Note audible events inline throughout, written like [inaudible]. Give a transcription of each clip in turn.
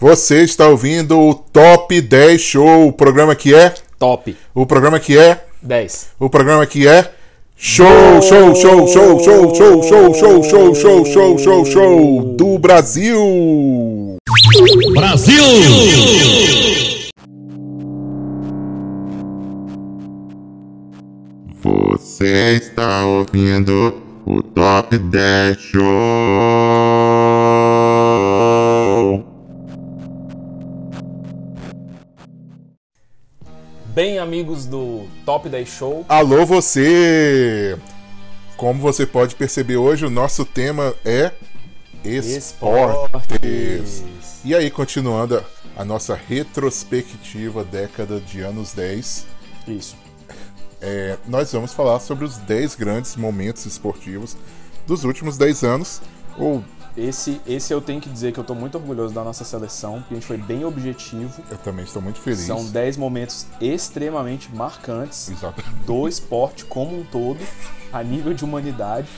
Você está ouvindo o Top 10 Show, o programa que é. Top. O programa que é. 10. O programa que é. Show, show, show, show, show, show, show, show, show, show, show, show, show do Brasil. Brasil! Você está ouvindo o Top 10 Show. Bem, amigos do Top 10 Show. Alô, você! Como você pode perceber hoje, o nosso tema é esportes. E aí, continuando a nossa retrospectiva década de anos 10, Isso. é, nós vamos falar sobre os 10 grandes momentos esportivos dos últimos 10 anos, ou Esse, esse eu tenho que dizer que eu tô muito orgulhoso da nossa seleção, porque a gente foi bem objetivo. eu também estou muito feliz. São 10 momentos extremamente marcantes Exato. do esporte como um todo, a nível de humanidade.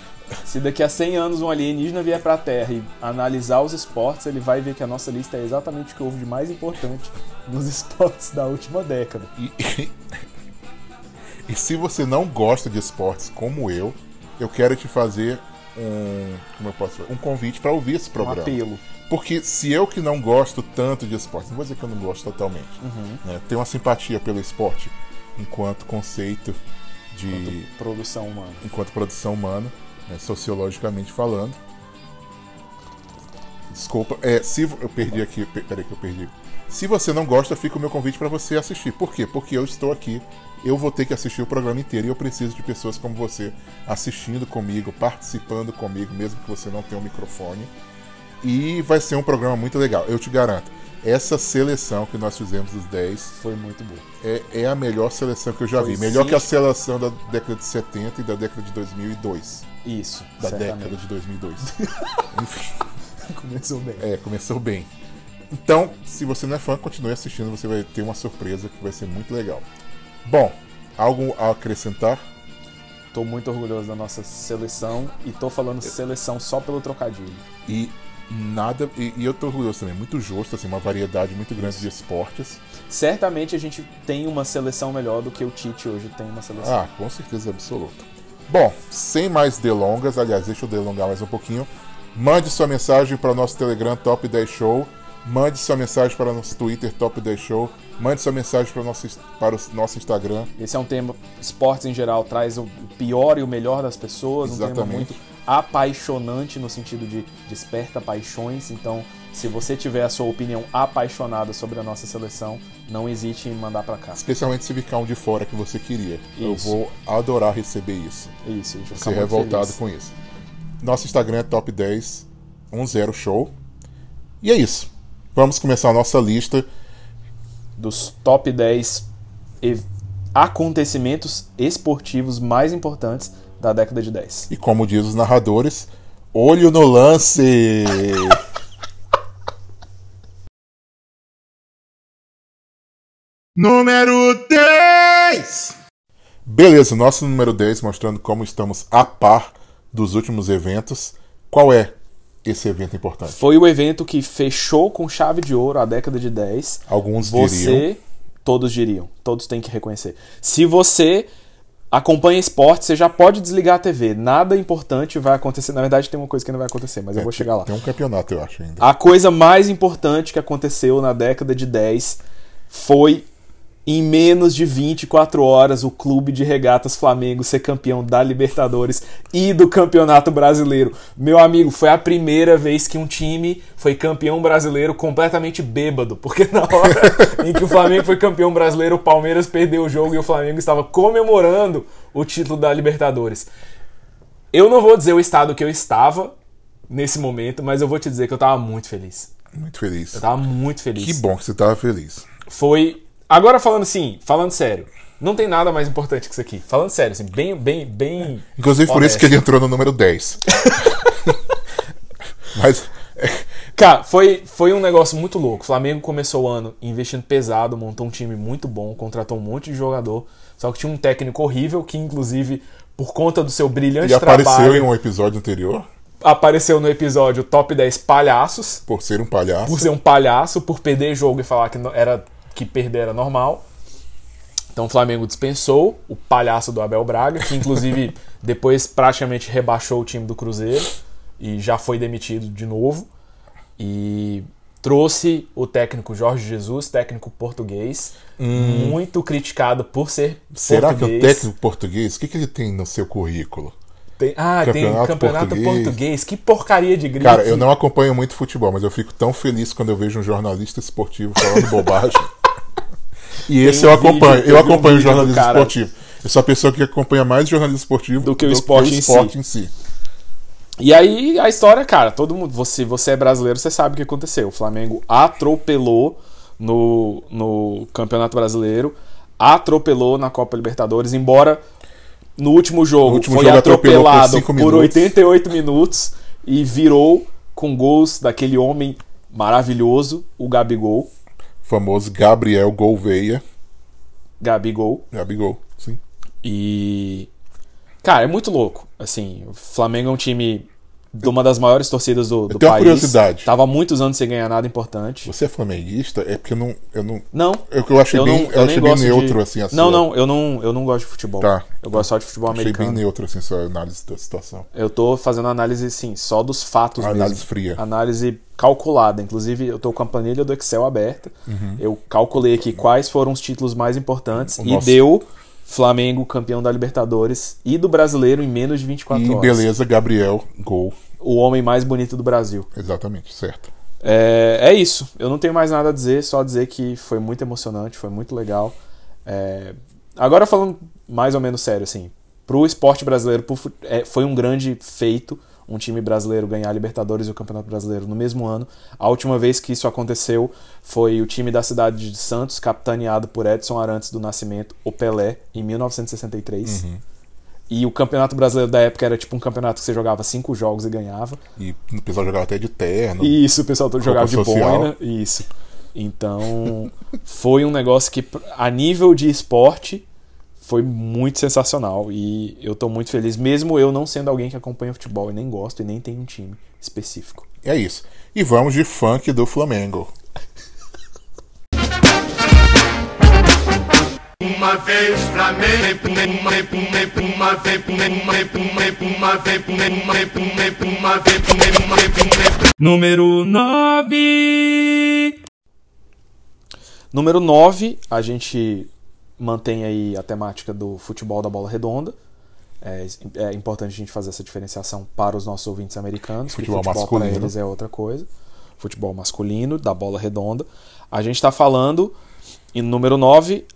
Se daqui a 100 anos um alienígena vier pra Terra e analisar os esportes, ele vai ver que a nossa lista é exatamente o que houve de mais importante nos [laughs] esportes da última década. E, e se você não gosta de esportes como eu, eu quero te fazer um, como eu posso um convite para ouvir esse Um programa. apelo. Porque se eu que não gosto tanto de esportes, não vou dizer que eu não gosto totalmente, Uhum. né, tenho uma simpatia pelo esporte enquanto conceito de Produção humana. enquanto produção humana, né, sociologicamente falando. Desculpa, é, se eu perdi aqui, pe- peraí que eu perdi. Se você não gosta, fica o meu convite para você assistir. Por quê? Porque eu estou aqui, eu vou ter que assistir o programa inteiro e eu preciso de pessoas como você assistindo comigo, participando comigo, mesmo que você não tenha um microfone. E vai ser um programa muito legal, eu te garanto. Essa seleção que nós fizemos dos 10 Foi muito bom. é, é a melhor seleção que eu já Foi vi. Melhor sim. que a seleção da década de 70 e da década de 2002 Isso. da certamente. década de 2002. Enfim, [laughs] [laughs] Começou bem. é, começou bem. Então, se você não é fã, continue assistindo, você vai ter uma surpresa que vai ser muito legal. Bom, algo a acrescentar? Tô muito orgulhoso da nossa seleção e tô falando seleção só pelo trocadilho. E nada. E, e eu tô orgulhoso também, muito justo, assim, uma variedade muito grande de esportes. Certamente a gente tem uma seleção melhor do que o Tite hoje tem uma seleção. Ah, com certeza absoluta. Bom, sem mais delongas, aliás, deixa eu delongar mais um pouquinho. Mande sua mensagem para o nosso Telegram Top 10 Show. Mande sua mensagem para o nosso Twitter Top 10 Show. Mande sua mensagem para o nosso, para o nosso Instagram. Esse é um tema, esportes em geral, traz o pior e o melhor das pessoas, um tema Exatamente. muito apaixonante no sentido de desperta paixões. Então, se você tiver a sua opinião apaixonada sobre a nossa seleção, não hesite em mandar pra cá. Especialmente se ficar um de fora que você queria. Eu Isso. vou adorar receber isso. Isso, gente vai ficar muito revoltado feliz. com isso. Nosso Instagram é Top 10 10 Show. E é isso. Vamos começar a nossa lista. dos top 10 ev- acontecimentos esportivos mais importantes da década de 10. E como diz os narradores, olho no lance! [laughs] Número 10! Beleza, nosso número 10 mostrando como estamos a par dos últimos eventos. Qual é esse evento importante? Foi o evento que fechou com chave de ouro a década de 10. Alguns Você, diriam. todos diriam, todos têm que reconhecer. Se você acompanha esporte, você já pode desligar a TV. Nada importante vai acontecer. Na verdade, tem uma coisa que não vai acontecer, mas eu vou chegar lá. Tem um campeonato, eu acho, ainda. A coisa mais importante que aconteceu na década de 10 foi em menos de 24 horas o Clube de Regatas Flamengo ser campeão da Libertadores e do Campeonato Brasileiro. Meu amigo, foi a primeira vez que um time foi campeão brasileiro completamente bêbado, porque na hora [laughs] em que o Flamengo foi campeão brasileiro, o Palmeiras perdeu o jogo e o Flamengo estava comemorando o título da Libertadores. Eu não vou dizer o estado que eu estava nesse momento, mas eu vou te dizer que eu tava muito feliz. Muito feliz. Eu tava muito feliz. Que bom que você tava feliz. Foi. Agora falando assim, falando sério, não tem nada mais importante que isso aqui. Falando sério, assim, bem, bem, bem. Inclusive por isso honesto. que ele entrou no número 10. [laughs] Mas é, Cara, foi, foi um negócio muito louco. O Flamengo começou o ano investindo pesado, montou um time muito bom, contratou um monte de jogador. Só que tinha um técnico horrível que, inclusive, por conta do seu brilhante ele apareceu trabalho. em um episódio anterior. apareceu no episódio Top 10 Palhaços, Por ser um palhaço. por ser um palhaço, por perder jogo e falar que era que perder era normal. Então o Flamengo dispensou o palhaço do Abel Braga, que inclusive [laughs] depois praticamente rebaixou o time do Cruzeiro e já foi demitido de novo. E trouxe o técnico Jorge Jesus, técnico português, muito criticado por ser Hum. Será português. que o técnico português, o que, que ele tem no seu currículo? Tem, ah, tem Campeonato campeonato português. português. Que porcaria de grife. Cara, eu não acompanho muito futebol, mas eu fico tão feliz quando eu vejo um jornalista esportivo falando bobagem. [laughs] E esse um eu acompanho. Eu um acompanho o vídeo do jornalismo cara- esportivo. Eu sou a pessoa que acompanha mais jornalismo esportivo Do que o esporte em si. esporte em si. E aí a história, cara, todo mundo, você, você é brasileiro, você sabe o que aconteceu. O Flamengo atropelou no, no Campeonato Brasileiro, atropelou na Copa Libertadores, embora no último jogo No último foi jogo por atropelado por, minutos. 88 minutos e virou com gols daquele homem maravilhoso, o Gabigol. Famoso Gabriel Gouveia. Gabigol. Gabigol, sim. E. Cara, é muito louco. Assim, o Flamengo é um time de uma das maiores torcidas do, do tenho uma país. curiosidade. Tava muitos anos sem ganhar nada importante. Você é flamenguista? É porque eu não. Eu, não, Não. eu, eu achei eu bem, não, eu achei nem bem neutro, de... assim, a Não, não, eu não, eu não gosto de futebol. Tá. Eu gosto só de futebol Achei americano. bem neutro, assim, sua análise da situação. Eu tô fazendo análise, sim, só dos fatos Análise mesmo. fria. Análise calculada. Inclusive, eu tô com a planilha do Excel aberta. Uhum. Eu calculei aqui quais foram os títulos mais importantes O e nosso- deu Flamengo campeão da Libertadores e do Brasileiro em menos de 24 E horas. beleza, Gabriel, gol. O homem mais bonito do Brasil. Exatamente, certo. É, é isso. Eu não tenho mais nada a dizer, só dizer que foi muito emocionante, foi muito legal. É, agora falando mais ou menos sério, assim, pro esporte brasileiro pro é, foi um grande feito um time brasileiro ganhar a Libertadores e o Campeonato Brasileiro no mesmo ano. A última vez que isso aconteceu foi o time da cidade de Santos, capitaneado por Edson Arantes do Nascimento, o Pelé, em 1963. E o Campeonato Brasileiro da época era tipo um campeonato que você jogava cinco jogos e ganhava. E o pessoal jogava até de terno. Isso, o pessoal todo jogava de social. boina. Isso. Então, foi um negócio que, a nível de esporte, foi muito sensacional e eu estou muito feliz, mesmo eu não sendo alguém que acompanha futebol e nem gosto e nem tem um time específico. É isso. E vamos de funk do Flamengo. uma vez Flamengo, Número 9. Número 9, a gente mantém aí a temática do futebol da bola redonda. É, é importante a gente fazer essa diferenciação para os nossos ouvintes americanos. Futebol futebol para masculino. eles é outra coisa. Futebol masculino, da bola redonda. A gente está falando, em número 9,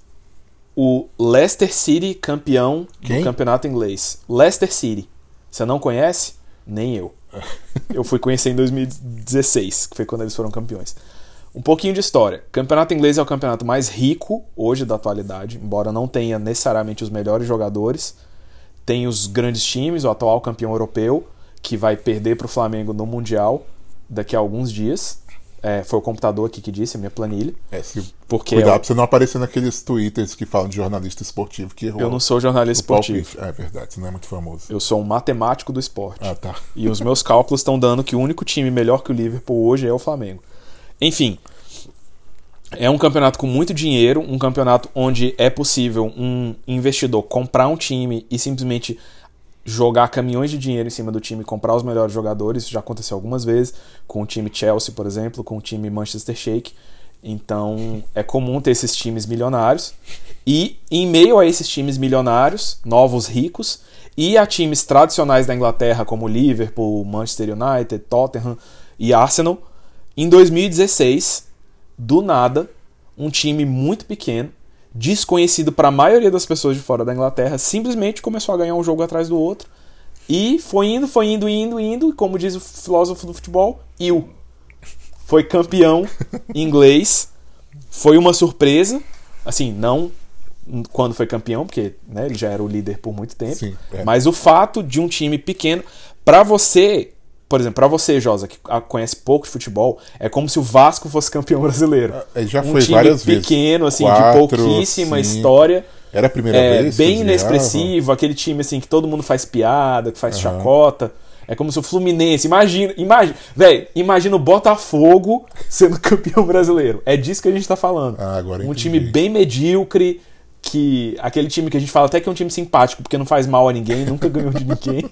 o Leicester City campeão Quem? do campeonato inglês. Leicester City. Você não conhece? Nem eu. [laughs] Eu fui conhecer em 2016, que foi quando eles foram campeões. Um pouquinho de história. O campeonato inglês é o campeonato mais rico hoje da atualidade, embora não tenha necessariamente os melhores jogadores. Tem os grandes times, o atual campeão europeu, que vai perder para o Flamengo no Mundial daqui a alguns dias. É, foi o computador aqui que disse, a minha planilha. É, se Porque cuidado eu, pra você não aparecer naqueles twitters que falam de jornalista esportivo que errou. eu não sou jornalista esportivo. palpite. É verdade, você não é muito famoso. Eu sou um matemático do esporte. Ah, tá. E os meus cálculos estão dando que o único time melhor que o Liverpool hoje é o Flamengo. Enfim, é um campeonato com muito dinheiro, um campeonato onde é possível um investidor comprar um time e simplesmente jogar caminhões de dinheiro em cima do time, comprar os melhores jogadores. Isso já aconteceu algumas vezes com o time Chelsea, por exemplo, com o time Manchester Shake. Então é comum ter esses times milionários. E em meio a esses times milionários, novos ricos, e a times tradicionais da Inglaterra como Liverpool, Manchester United, Tottenham e Arsenal, em 2016, do nada, um time muito pequeno, desconhecido para a maioria das pessoas de fora da Inglaterra, simplesmente começou a ganhar um jogo atrás do outro. E foi indo, foi indo, indo, indo, e como diz o filósofo do futebol, il. Foi campeão [laughs] inglês. Foi uma surpresa. Assim, não quando foi campeão, porque né, ele já era o líder por muito tempo. Sim, é. Mas o fato de um time pequeno, para você, por exemplo, para você, Josa, que ah, conhece pouco de futebol, é como se o Vasco fosse campeão [laughs] brasileiro. É, já um foi time várias vezes. pequeno, assim, Quatro, de pouquíssima cinco. história. Era a primeira É, vez? bem inexpressivo, aquele time assim que todo mundo faz piada, que faz Aham. chacota. É como se o Fluminense, imagina, imagina, velho, imagina o Botafogo sendo [laughs] campeão brasileiro. É disso que a gente tá falando. Ah, agora um entendi. time bem medíocre, que aquele time que a gente fala até que é um time simpático, porque não faz mal a ninguém, nunca [laughs] ganhou de ninguém.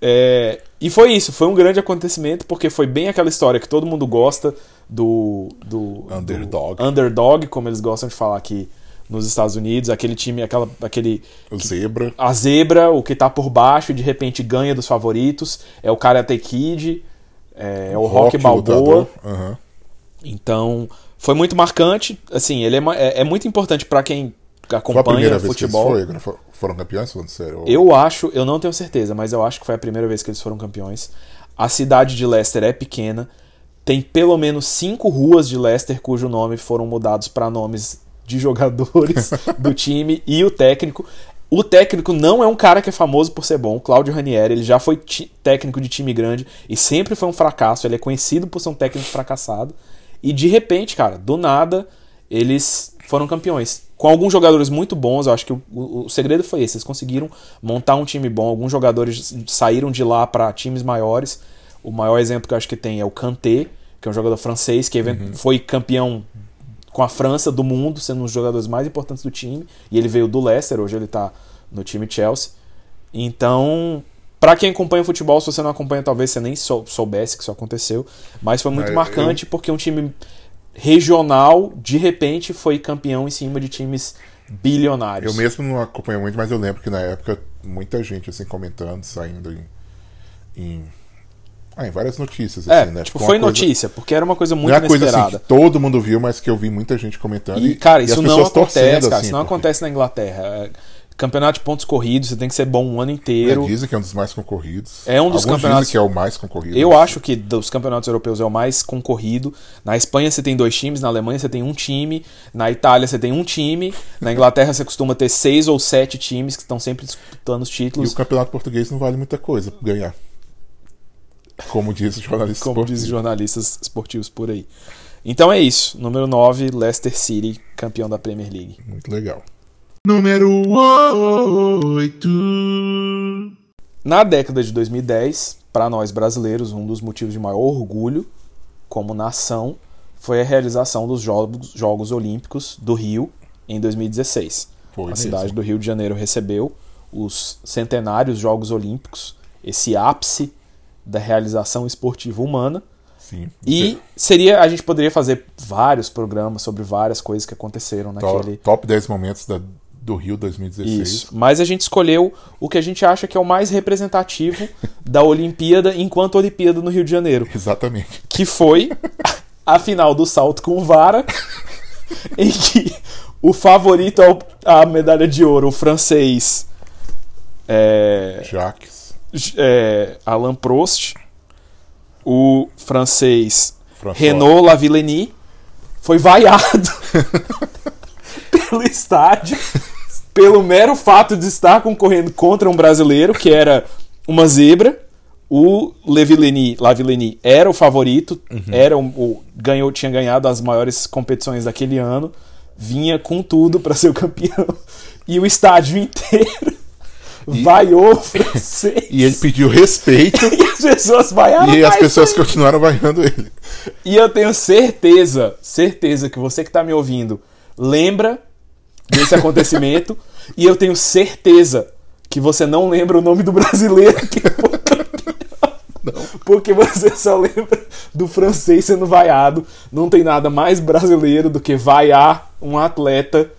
É, e foi isso, foi um grande acontecimento, porque foi bem aquela história que todo mundo gosta do, do Underdog. do underdog, como eles gostam de falar aqui nos Estados Unidos, aquele time, aquela, aquele Zebra. a zebra, o que tá por baixo, de repente ganha dos favoritos, é o Karate Kid, é, o Rock, Balboa. lutador. Aham. Então, foi muito marcante. Assim, ele é, é, é muito importante pra quem Foi a acompanha primeira vez que eles futebol. foram, foram campeões, falando sério. Eu acho, eu não tenho certeza, mas eu acho que foi a primeira vez que eles foram campeões. A cidade de Leicester é pequena. Tem pelo menos cinco ruas de Leicester cujo nome foram mudados para nomes de [laughs] jogadores do time e o técnico. O técnico não é um cara que é famoso por ser bom, Claudio Ranieri, ele já foi técnico de time grande e sempre foi um fracasso, ele é conhecido por ser um técnico fracassado. E de repente, cara, do nada, eles foram campeões. Com alguns jogadores muito bons, eu acho que o, o- segredo foi esse. Eles conseguiram montar um time bom. Alguns jogadores saíram de lá para times maiores. O maior exemplo que eu acho que tem é o Kanté, que é um jogador francês que event- foi campeão com a França do mundo, sendo um dos jogadores mais importantes do time. E ele veio do Leicester, hoje ele tá no time Chelsea. Então, pra quem acompanha o futebol, se você não acompanha, talvez você nem sou- soubesse que isso aconteceu. Mas foi muito É, marcante porque um time regional, de repente, foi campeão em cima de times bilionários. Eu mesmo não acompanho muito, mas eu lembro que na época muita gente assim comentando, saindo em. em, ah, em várias notícias, É, assim, né? tipo, uma foi coisa- notícia, porque era uma coisa muito Não é coisa assim inesperada. que todo mundo viu, mas que eu vi muita gente comentando. E, cara, as isso não pessoas acontece, cara. assim, Isso não porque- acontece na Inglaterra. Campeonato de pontos corridos, você tem que ser bom um ano inteiro. É, dizem que é um dos mais concorridos. É um dos Alguns campeonatos- dizem que é o mais concorrido. Eu acho que dos campeonatos europeus é o mais concorrido. Na Espanha você tem dois times, na Alemanha você tem um time, na Itália você tem um time, na Inglaterra você costuma ter seis ou sete times que estão sempre disputando os E títulos. o campeonato português não vale muita coisa pra ganhar. Como diz o jornalista como esportivo. dizem jornalistas esportivos por aí. Então é isso. Número 9, Leicester City, campeão da Premier League. Muito legal. Número 8. Na década de 2010, para nós brasileiros, um dos motivos de maior orgulho como nação foi a realização dos Jogos, Jogos Olímpicos do Rio em 2016. Foi a mesmo. cidade do Rio de Janeiro recebeu os centenários Jogos Olímpicos, esse ápice da realização esportiva humana. Sim. E seria, a gente poderia fazer vários programas sobre várias coisas que aconteceram naquele Top 10 momentos da- do Rio 2016. isso. Mas a gente escolheu o que a gente acha que é o mais representativo [laughs] da Olimpíada enquanto Olimpíada no Rio de Janeiro, Exatamente. que foi a final do salto com vara, [laughs] em que o favorito à medalha de ouro, o francês é, Jacques. é, Alain Prost, o francês François. Renault Lavillenie, foi vaiado [laughs] pelo estádio pelo mero fato de estar concorrendo contra um brasileiro que era uma zebra. O Lavillenie, Lavillenie era o favorito, era o, o- ganhou, tinha ganhado as maiores competições daquele ano, vinha com tudo para ser o campeão. [laughs] E o estádio inteiro [laughs] vaiou o francês. [laughs] E ele pediu respeito E as pessoas vaiaram e as pessoas ainda. continuaram vaiando ele. E eu tenho certeza, certeza que você que tá me ouvindo lembra desse acontecimento. e eu tenho certeza que você não lembra o nome do brasileiro que foi campeão. Porque você só lembra do francês sendo vaiado. Não tem nada mais brasileiro do que vaiar um atleta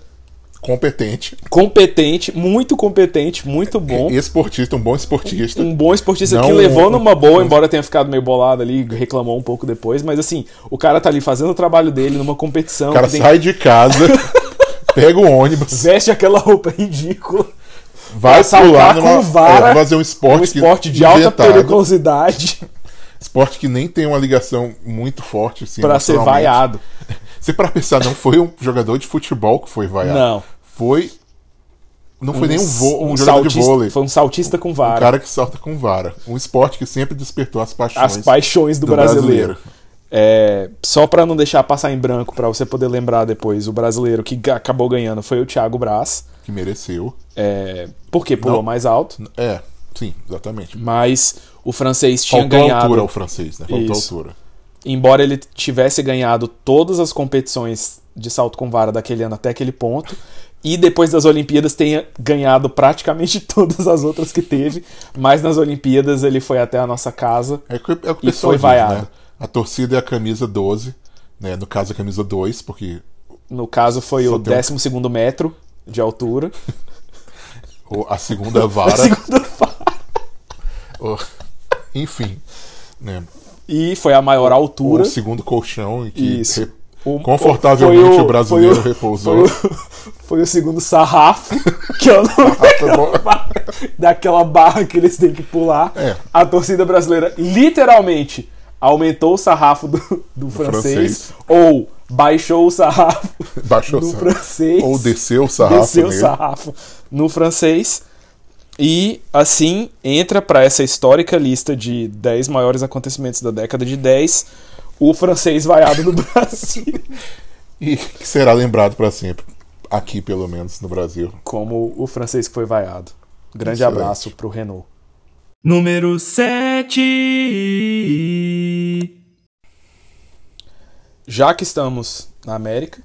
Competente. competente, muito competente, muito bom. Esportista, um bom esportista. Um bom esportista Não que levou um- numa boa, embora tenha ficado meio bolado ali, reclamou um pouco depois, mas assim, o cara tá ali fazendo o trabalho dele numa competição, O cara tem- sai de casa, [laughs] pega o ônibus, veste aquela roupa ridícula, vai saltar pular numa, com vara, é, fazer um esporte, um que- esporte de alta periculosidade Esporte que nem tem uma ligação muito forte assim, pra ser vaiado. [laughs] Se para pensar, não foi um jogador de futebol que foi vaiado. Não. Foi. Não foi nem um, vo- um, um jogador de saltista- vôlei. Foi um saltista com Um vara. cara que salta com vara. Um esporte que sempre despertou as paixões. As paixões do, brasileiro. É, só pra não deixar passar em branco, pra você poder lembrar depois, o brasileiro que acabou ganhando foi o Thiago Braz. Que mereceu. É, por quê? Pulou Não. mais alto. É. Sim, exatamente. Mas o francês tinha Faltou ganhado. altura ao francês, né? Faltou Isso. altura. embora ele tivesse ganhado todas as competições de salto com vara daquele ano até aquele ponto, e depois das Olimpíadas tenha ganhado praticamente [laughs] todas as outras que teve, mas nas Olimpíadas ele foi até a nossa casa. É o que, é o que o E foi diz, vaiado. né? A torcida é a camisa 12, né? No caso, a camisa 2, porque No caso foi o tem um- 12 metro de altura. [laughs] o- a segunda vara. [laughs] Segunda vara. [laughs] o- enfim, né? E foi a maior altura. O segundo colchão em que re- O- confortavelmente foi o, brasileiro o- repousou. Foi o, foi o segundo sarrafo, que é o nome tá daquela barra que eles têm que pular. É. A torcida brasileira literalmente aumentou o sarrafo do, do francês, francês. ou baixou o sarrafo [laughs] Baixou o do sarrafo. francês. Ou desceu o sarrafo desceu o sarrafo no francês. E assim entra para essa histórica lista de 10 maiores acontecimentos da década de 10 o francês vaiado no [laughs] Brasil. [laughs] E que será lembrado para sempre. Aqui, pelo menos, no Brasil. como o francês que foi vaiado. Grande Excelente. abraço pro Renault. Número 7. Já que estamos na América,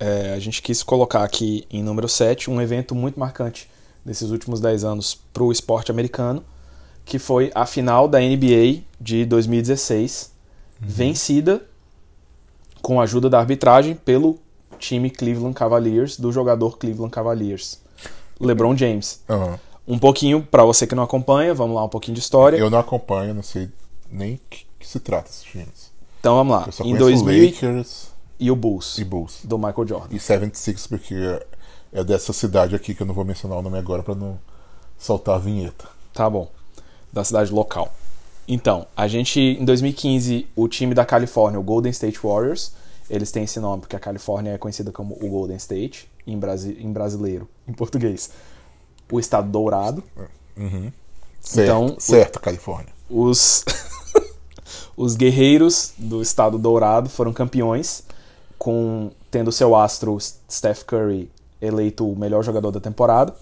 é, a gente quis colocar aqui em número 7 um evento muito marcante nesses últimos 10 anos pro esporte americano, que foi a final da NBA de 2016, vencida com a ajuda da arbitragem pelo time Cleveland Cavaliers, do jogador Cleveland Cavaliers, LeBron James. Aham. Um pouquinho, para você que não acompanha, vamos lá, um pouquinho de história. Eu não acompanho, não sei nem que, que se trata esses times. Então vamos lá. Eu só Em conheço 2000 Lakers e o Bulls, e Bulls. do Michael Jordan. E 76, porque é dessa cidade aqui que eu não vou mencionar o nome agora para não soltar a vinheta. Tá bom. Da cidade local. Então, a gente, em 2015, o time da Califórnia, o Golden State Warriors, eles têm esse nome porque a Califórnia é conhecida como o Golden State, em, brasi em brasileiro, em português. O Estado Dourado. Certo, Então, certo, Califórnia. Os, [laughs] os guerreiros do Estado Dourado foram campeões, com tendo seu astro Steph Curry eleito o melhor jogador da temporada.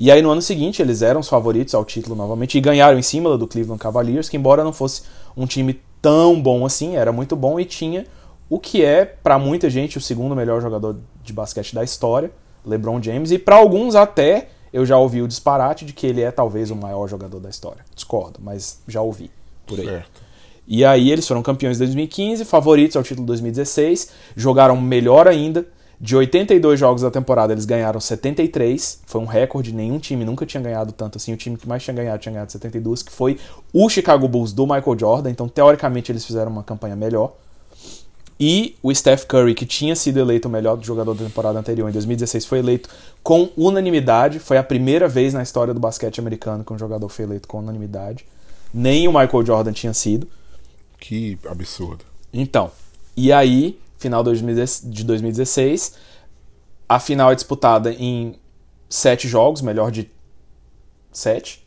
E aí no ano seguinte eles eram os favoritos ao título novamente e ganharam em cima do Cleveland Cavaliers, que embora não fosse um time tão bom assim, era muito bom e tinha o que é pra muita gente o segundo melhor jogador de basquete da história, LeBron James, e pra alguns até eu já ouvi o disparate de que ele é talvez o maior jogador da história. Discordo, mas já ouvi por aí. Certo. E aí eles foram campeões em 2015, favoritos ao título 2016, jogaram melhor ainda. De 82 jogos da temporada, eles ganharam 73. Foi um recorde, nenhum time nunca tinha ganhado tanto assim. O time que mais tinha ganhado tinha ganhado 72, que foi o Chicago Bulls do Michael Jordan. Então, teoricamente, eles fizeram uma campanha melhor. E o Steph Curry, que tinha sido eleito o melhor jogador da temporada anterior em 2016, foi eleito com unanimidade. Foi a primeira vez na história do basquete americano que um jogador foi eleito com unanimidade. Nem o Michael Jordan tinha sido. Que absurdo. Então, e aí, final de 2016, a final é disputada em sete jogos, melhor de sete.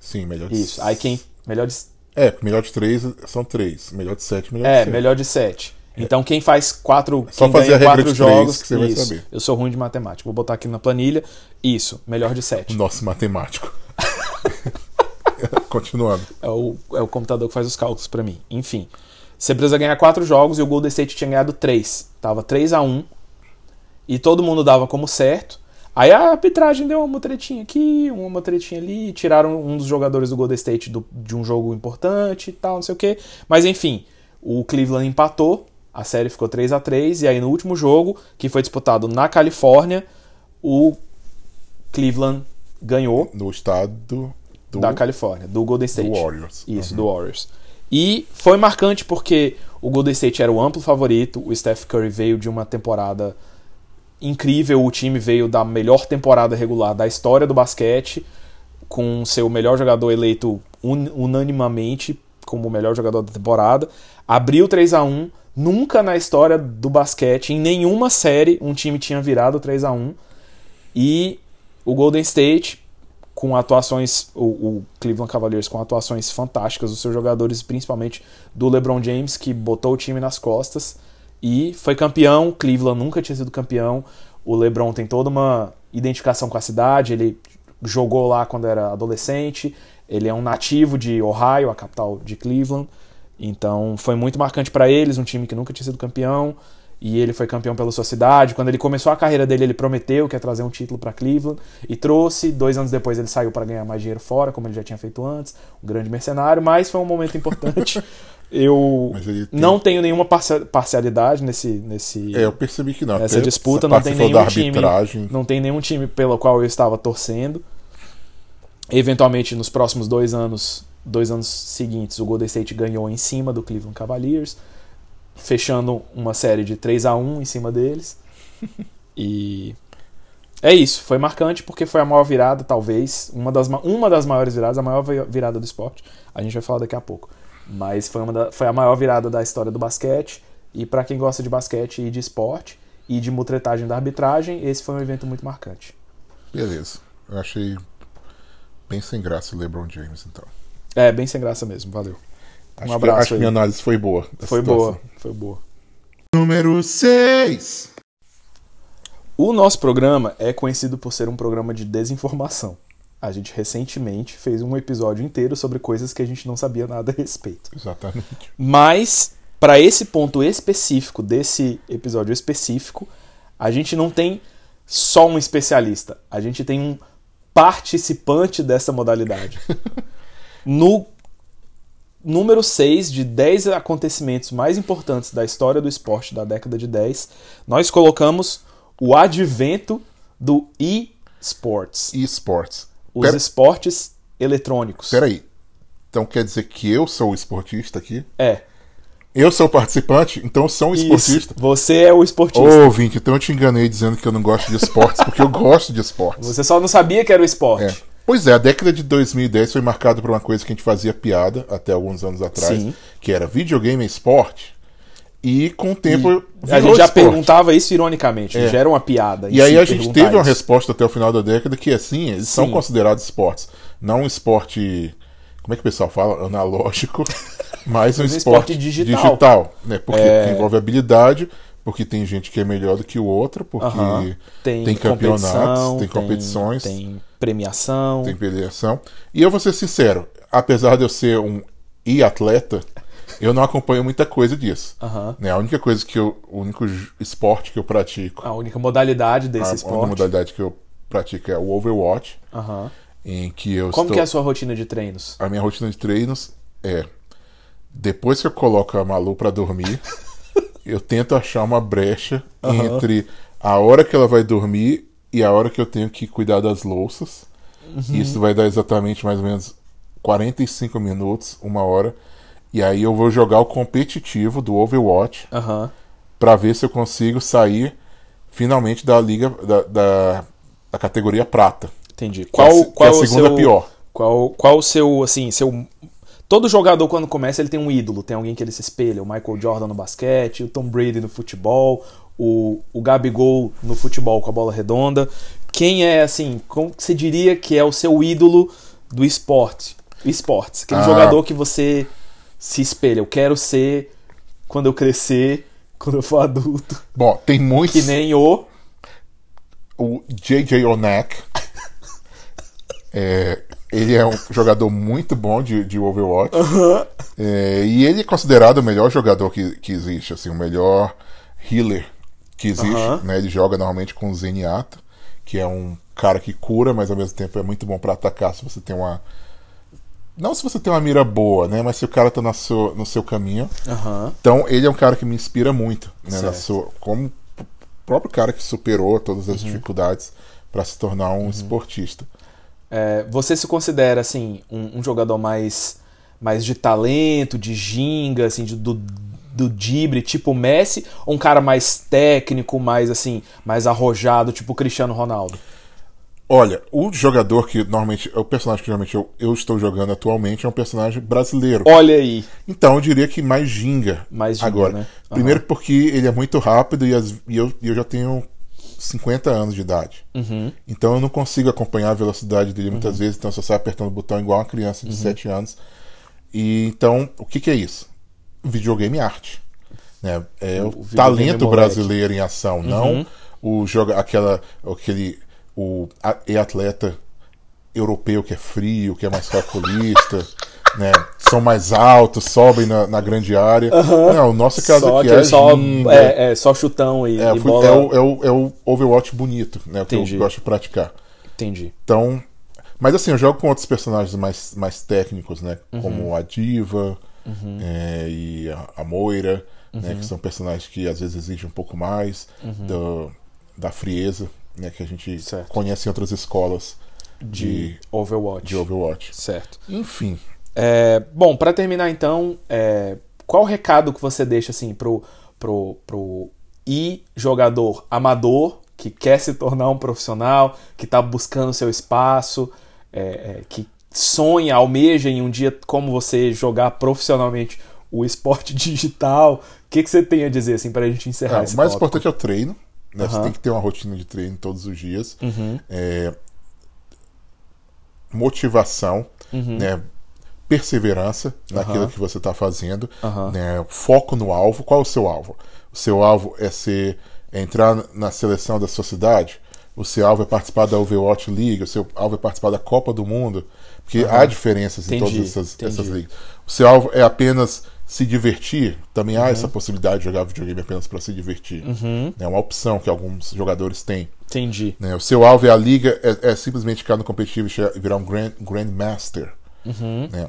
Sim, melhor de Isso. Aí quem. Melhor de. É, melhor de três são três. Melhor de sete, melhor É, de sete. melhor de sete. Então quem faz quatro. Só quem ganha quatro jogos. que você vai isso. saber. Eu sou ruim de matemática. Vou botar aqui na planilha. Isso, melhor de sete. Nosso matemático. [laughs] Continuando. É o, é o computador que faz os cálculos pra mim. Enfim. Você precisa ganhar quatro jogos e o Golden State tinha ganhado três. Tava 3 a 1 E todo mundo dava como certo. Aí a arbitragem deu uma tretinha aqui, uma tretinha ali. Tiraram um dos jogadores do Golden State do- de um jogo importante e tal, não sei o que. Mas enfim, o Cleveland empatou. A série ficou 3 a 3 E aí no último jogo, que foi disputado na Califórnia, o Cleveland ganhou No estado do, da Califórnia, do Golden do State. Warriors. Isso, do Warriors. E foi marcante porque o Golden State era o amplo favorito, o Steph Curry veio de uma temporada incrível, o time veio da melhor temporada regular da história do basquete, com seu melhor jogador eleito un- unanimamente como o melhor jogador da temporada. Abriu 3 a 1 nunca na história do basquete, em nenhuma série, um time tinha virado 3 a 1 E o Golden State, com atuações, o, o Cleveland Cavaliers com atuações fantásticas dos seus jogadores, principalmente do LeBron James, que botou o time nas costas e foi campeão. Cleveland nunca tinha sido campeão. O LeBron tem toda uma identificação com a cidade, ele jogou lá quando era adolescente. Ele é um nativo de Ohio, a capital de Cleveland. Então foi muito marcante para eles, um time que nunca tinha sido campeão. E ele foi campeão pela sua cidade. Quando ele começou a carreira dele, ele prometeu que ia trazer um título para Cleveland e trouxe. Dois anos depois, ele saiu para ganhar mais dinheiro fora, como ele já tinha feito antes. Um grande mercenário, mas foi um momento importante. [laughs] Eu tem- não tenho nenhuma parcia- parcialidade nesse, nesse É, eu percebi que não. nessa disputa. Não tem nenhum time, não tem nenhum time pelo qual eu estava torcendo. Eventualmente, nos próximos dois anos, dois anos seguintes, o Golden State ganhou em cima do Cleveland Cavaliers, fechando uma série de 3 a 1 em cima deles. [laughs] E é isso, foi marcante porque foi a maior virada, talvez, uma das, ma- uma das maiores viradas, a maior vi- virada do esporte. A gente vai falar daqui a pouco. Mas foi, uma da- foi a maior virada da história do basquete. E para quem gosta de basquete e de esporte e de mutretagem da arbitragem, esse foi um evento muito marcante. Beleza. Eu achei bem sem graça o LeBron James, então. É, bem sem graça mesmo, valeu. Acho, Um que, abraço acho que aí. minha análise foi boa. Foi situação. boa, foi boa. Número 6. O nosso programa é conhecido por ser um programa de desinformação. A gente recentemente fez um episódio inteiro sobre coisas que a gente não sabia nada a respeito. Exatamente. Mas, para esse ponto específico, desse episódio específico, a gente não tem só um especialista, a gente tem um participante dessa modalidade. [laughs] No número 6 de 10 acontecimentos mais importantes da história do esporte da década de 10, nós colocamos o advento do e-sports, eSports. os Pera- esportes eletrônicos. Peraí. Então quer dizer que eu sou o esportista aqui? É. Eu sou o participante, então eu sou um esportista. Isso, você é o esportista. Ô, ouvinte, então eu te enganei dizendo que eu não gosto de esportes, porque eu gosto de esportes. Você só não sabia que era o esporte. É. Pois é, a década de 2010 foi marcada por uma coisa que a gente fazia piada até alguns anos atrás, Sim. que era videogame e esporte. E com o tempo A virou gente já esporte. perguntava isso ironicamente, É. já era uma piada. E aí a gente teve uma isso. resposta até o final da década que assim, eles são Sim. considerados esportes. Não um esporte. Como é que o pessoal fala? Analógico, [laughs] mas um um esporte, esporte digital. digital, né? Porque É. envolve habilidade, porque tem gente que é melhor do que o outro, porque Aham. tem, tem, campeonatos, competição, tem competições, tem, tem premiação. premiação. E eu vou ser sincero, apesar de eu ser um e-atleta, eu não acompanho muita coisa disso. Né? A única coisa que eu. O único esporte que eu pratico A única modalidade a desse única esporte. modalidade que eu pratico é o Overwatch, em que eu Como estou... que é a sua rotina de treinos? A minha rotina de treinos é depois que eu coloco a Malu pra dormir, [laughs] eu tento achar uma brecha entre a hora que ela vai dormir e a hora que eu tenho que cuidar das louças. Uhum. Isso vai dar exatamente mais ou menos 45 minutos, uma hora. E aí eu vou jogar o competitivo do Overwatch Aham. pra ver se eu consigo sair finalmente da liga da, da, da categoria prata. Entendi. Que é Qual, que qual é a o segunda seu, pior. Qual, qual o seu, assim, seu... Todo jogador, quando começa, ele tem um ídolo. Tem alguém que ele se espelha. O Michael Jordan no basquete, o Tom Brady no futebol, o, o Gabigol no futebol com a bola redonda. Quem é, assim, como você diria que é o seu ídolo do esporte? Esportes. Aquele Ah. jogador que você se espelha. Eu quero ser, quando eu crescer, [laughs] quando eu for adulto. Bom, tem muitos. Que nem o... o JJ Onak. É, ele é um jogador muito bom de, de Overwatch. É, e ele é considerado o melhor jogador que, que existe, assim, o melhor healer que existe. Né? Ele joga normalmente com o Zenyatta, que é um cara que cura, mas ao mesmo tempo é muito bom pra atacar se você tem uma. Não se você tem uma mira boa, né? Mas se o cara tá na sua, no seu caminho. Aham. Então ele é um cara que me inspira muito, né, na sua, como o próprio cara que superou todas Uhum. as dificuldades para se tornar um esportista. É, você se considera assim um, um jogador mais mais de talento, de ginga, assim, de- do do drible, tipo Messi, ou um cara mais técnico, mais assim, mais arrojado, tipo Cristiano Ronaldo? Olha, o jogador que normalmente, o personagem que normalmente eu, eu estou jogando atualmente é um personagem brasileiro. Olha aí, Então eu diria que mais ginga. Mais ginga, agora. né? Primeiro porque ele é muito rápido e, as- e eu, eu já tenho 50 anos de idade. Uhum. Então eu não consigo acompanhar a velocidade dele muitas vezes, então só saio apertando o botão igual uma criança Uhum. de 7 anos. E então, o que, que é isso? Videogame é arte. Né? É o, O talento moleque. brasileiro em ação, não o joga aquela aquele o a- e atleta europeu que é frio, que é mais calculista, [laughs] né? São mais altos, sobem na, na grande área. Não, o nosso caso Só aqui é, só, ginga, é, é, só chutão e, é, e bola. é o, é, o, é o Overwatch bonito, né? O que Entendi. eu gosto de praticar. Entendi. Então. Mas assim, eu jogo com outros personagens mais, mais técnicos, né? Uhum. Como a Diva é, e a, a Moira, né? Uhum. Que são personagens que às vezes exigem um pouco mais do- da frieza, né? Que a gente Certo. conhece em outras escolas de, Overwatch. de Overwatch. Certo. Enfim, É, bom, pra terminar então, é, qual o recado que você deixa assim pro, pro, pro e jogador amador que quer se tornar um profissional, que tá buscando seu espaço, é, é, que sonha, almeja em um dia como você jogar profissionalmente o esporte [laughs] digital? O que, que você tem a dizer assim pra gente encerrar É, esse o mais tópico? importante é o treino. Né? Você Aham. tem que ter uma rotina de treino todos os dias. Uhum. É, motivação, né? perseverança naquilo que você está fazendo, né? foco no alvo. Qual é o seu alvo? O seu alvo é ser é entrar na seleção da sua cidade. O seu alvo é participar da Overwatch League. O seu alvo é participar da Copa do Mundo. Porque há diferenças em Entendi, todas essas, essas ligas. O seu alvo é apenas se divertir. Também há essa possibilidade de jogar videogame apenas para se divertir. É uma opção que alguns jogadores têm. Entendi. né? O seu alvo é a liga, é, é simplesmente ficar no competitivo e virar um Grand, Grandmaster. né?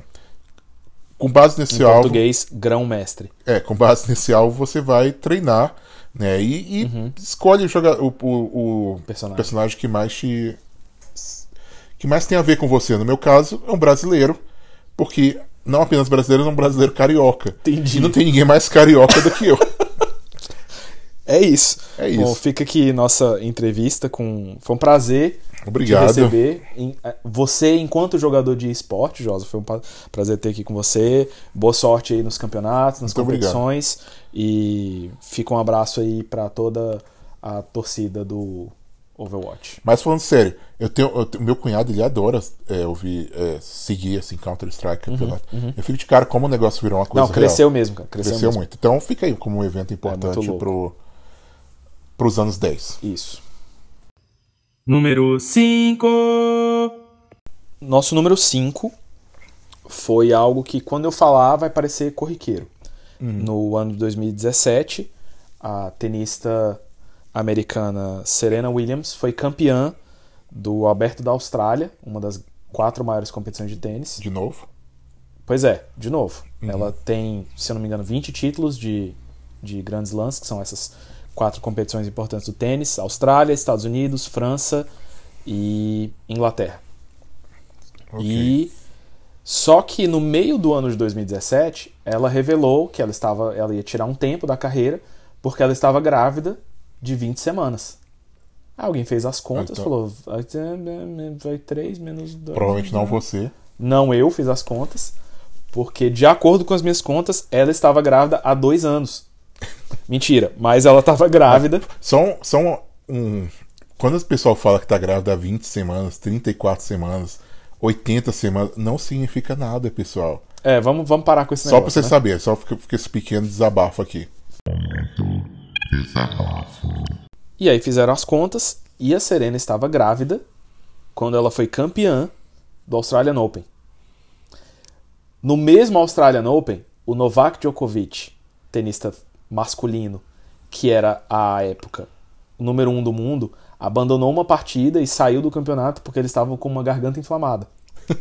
Com base nesse Em alvo, português, grão-mestre. é, com base nesse alvo você vai treinar, né? E, e escolhe jogar o, o, o Personagem. personagem que mais te que mais tem a ver com você. No meu caso, é um brasileiro, porque não apenas brasileiro, é um brasileiro carioca. Entendi. E não tem ninguém mais carioca do que eu. [laughs] É isso. É isso. Bom, fica aqui nossa entrevista com. Foi um prazer Obrigado. te receber. Eh, Você, enquanto jogador de esporte, Josa, foi um prazer ter aqui com você. Boa sorte aí nos campeonatos, nas Muito obrigado. competições. E fica um abraço aí pra toda a torcida do Overwatch. Mas falando sério, eu tenho, eu tenho- meu cunhado ele adora é, ouvir, é, seguir assim Counter Strike campeonato. Eu fico de cara como o negócio virou uma coisa Uhum, Não, cresceu real. mesmo, cara. Cresceu, Cresceu mesmo. muito. Então fica aí como um evento importante muito louco. Pro, pros anos 10. Isso. Número 5. Nosso número 5 foi algo que, quando eu falar, vai parecer corriqueiro. No ano de 2017, a tenista americana Serena Williams foi campeã do Aberto da Austrália, uma das quatro maiores competições de tênis. De novo. Pois é, de novo. Ela tem, se eu não me engano, 20 títulos de, de Grand Slams, que são essas quatro competições importantes do tênis: Austrália, Estados Unidos, França e Inglaterra. Ok. E só que no meio do ano de 2017, ela revelou que ela estava, ela ia tirar um tempo da carreira porque ela estava grávida de 20 semanas. Aí alguém fez as contas, Então- falou, vai, 3 menos 2. Provavelmente não você. Não eu fiz as contas, porque de acordo com as minhas contas, ela estava grávida há dois anos. Mentira, mas ela estava grávida. São, são um. Quando o pessoal fala que tá grávida há 20 semanas, 34 semanas, 80 semanas, não significa nada, pessoal. É, vamos, vamos parar com esse Só pra negócio. você né? saber, só fica, fica esse pequeno desabafo aqui. Desabafo. E aí fizeram as contas e a Serena estava grávida quando ela foi campeã do Australian Open. No mesmo Australian Open, o Novak Djokovic, tenista masculino, que era à época o número um do mundo, abandonou uma partida e saiu do campeonato porque ele estava com uma garganta inflamada. [laughs]